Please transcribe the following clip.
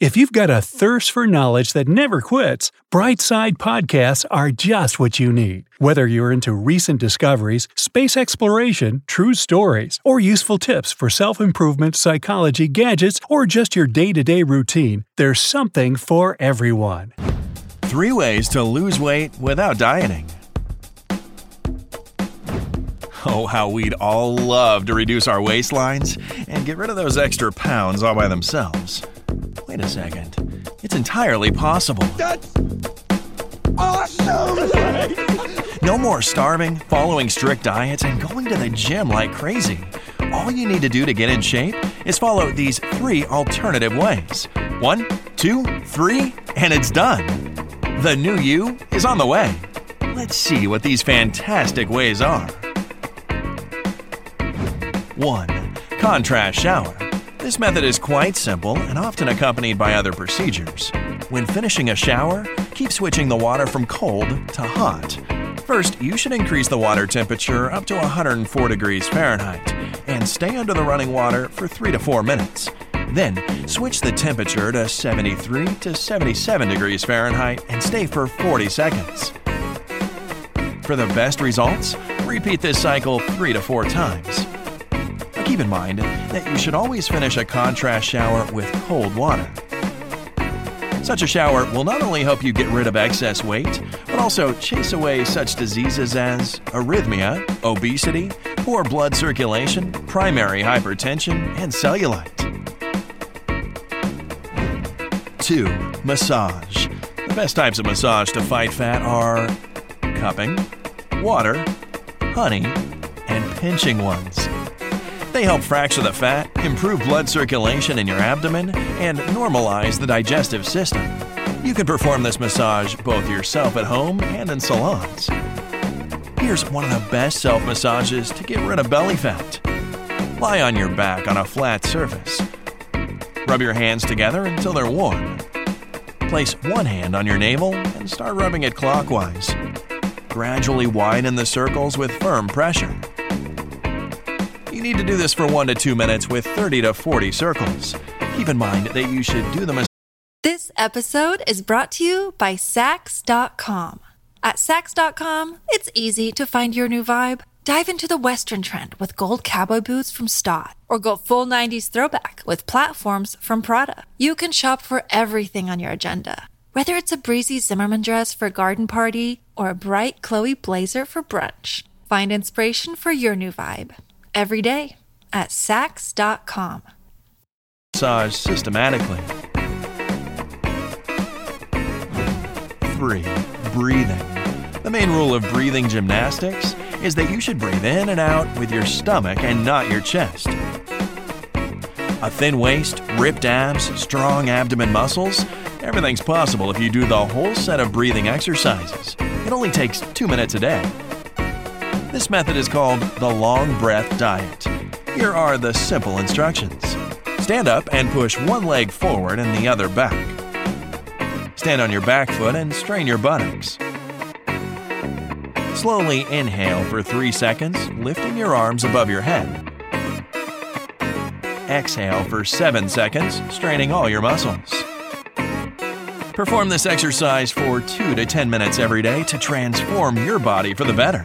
If you've got a thirst for knowledge that never quits, Brightside Podcasts are just what you need. Whether you're into recent discoveries, space exploration, true stories, or useful tips for self improvement, psychology, gadgets, or just your day to day routine, there's something for everyone. Three ways to lose weight without dieting. Oh, how we'd all love to reduce our waistlines and get rid of those extra pounds all by themselves. Wait a second. It's entirely possible. That's awesome! No more starving, following strict diets, and going to the gym like crazy. All you need to do to get in shape is follow these three alternative ways. One, two, three, and it's done. The new you is on the way. Let's see what these fantastic ways are. 1. Contrast shower. This method is quite simple and often accompanied by other procedures. When finishing a shower, keep switching the water from cold to hot. First, you should increase the water temperature up to 104 degrees Fahrenheit and stay under the running water for 3 to 4 minutes. Then, switch the temperature to 73 to 77 degrees Fahrenheit and stay for 40 seconds. For the best results, repeat this cycle 3 to 4 times. In mind that you should always finish a contrast shower with cold water. Such a shower will not only help you get rid of excess weight, but also chase away such diseases as arrhythmia, obesity, poor blood circulation, primary hypertension, and cellulite. 2. Massage. The best types of massage to fight fat are cupping, water, honey, and pinching ones. They help fracture the fat, improve blood circulation in your abdomen, and normalize the digestive system. You can perform this massage both yourself at home and in salons. Here's one of the best self massages to get rid of belly fat. Lie on your back on a flat surface. Rub your hands together until they're warm. Place one hand on your navel and start rubbing it clockwise. Gradually widen the circles with firm pressure. You need to do this for 1 to 2 minutes with 30 to 40 circles. Keep in mind that you should do them as This episode is brought to you by Saks.com. At Saks.com, it's easy to find your new vibe. Dive into the Western trend with gold cowboy boots from Staud, or go full 90s throwback with platforms from Prada. You can shop for everything on your agenda, whether it's a breezy Zimmermann dress for a garden party or a bright Chloe blazer for brunch. Find inspiration for your new vibe every day at Saks.com. massage systematically. 3. Breathing. The main rule of breathing gymnastics is that you should breathe in and out with your stomach and not your chest. A thin waist, ripped abs, strong abdomen muscles, everything's possible if you do the whole set of breathing exercises. It only takes two minutes a day. This method is called the long breath diet. Here are the simple instructions stand up and push one leg forward and the other back. Stand on your back foot and strain your buttocks. Slowly inhale for 3 seconds, lifting your arms above your head. Exhale for 7 seconds, straining all your muscles. Perform this exercise for 2 to 10 minutes every day to transform your body for the better.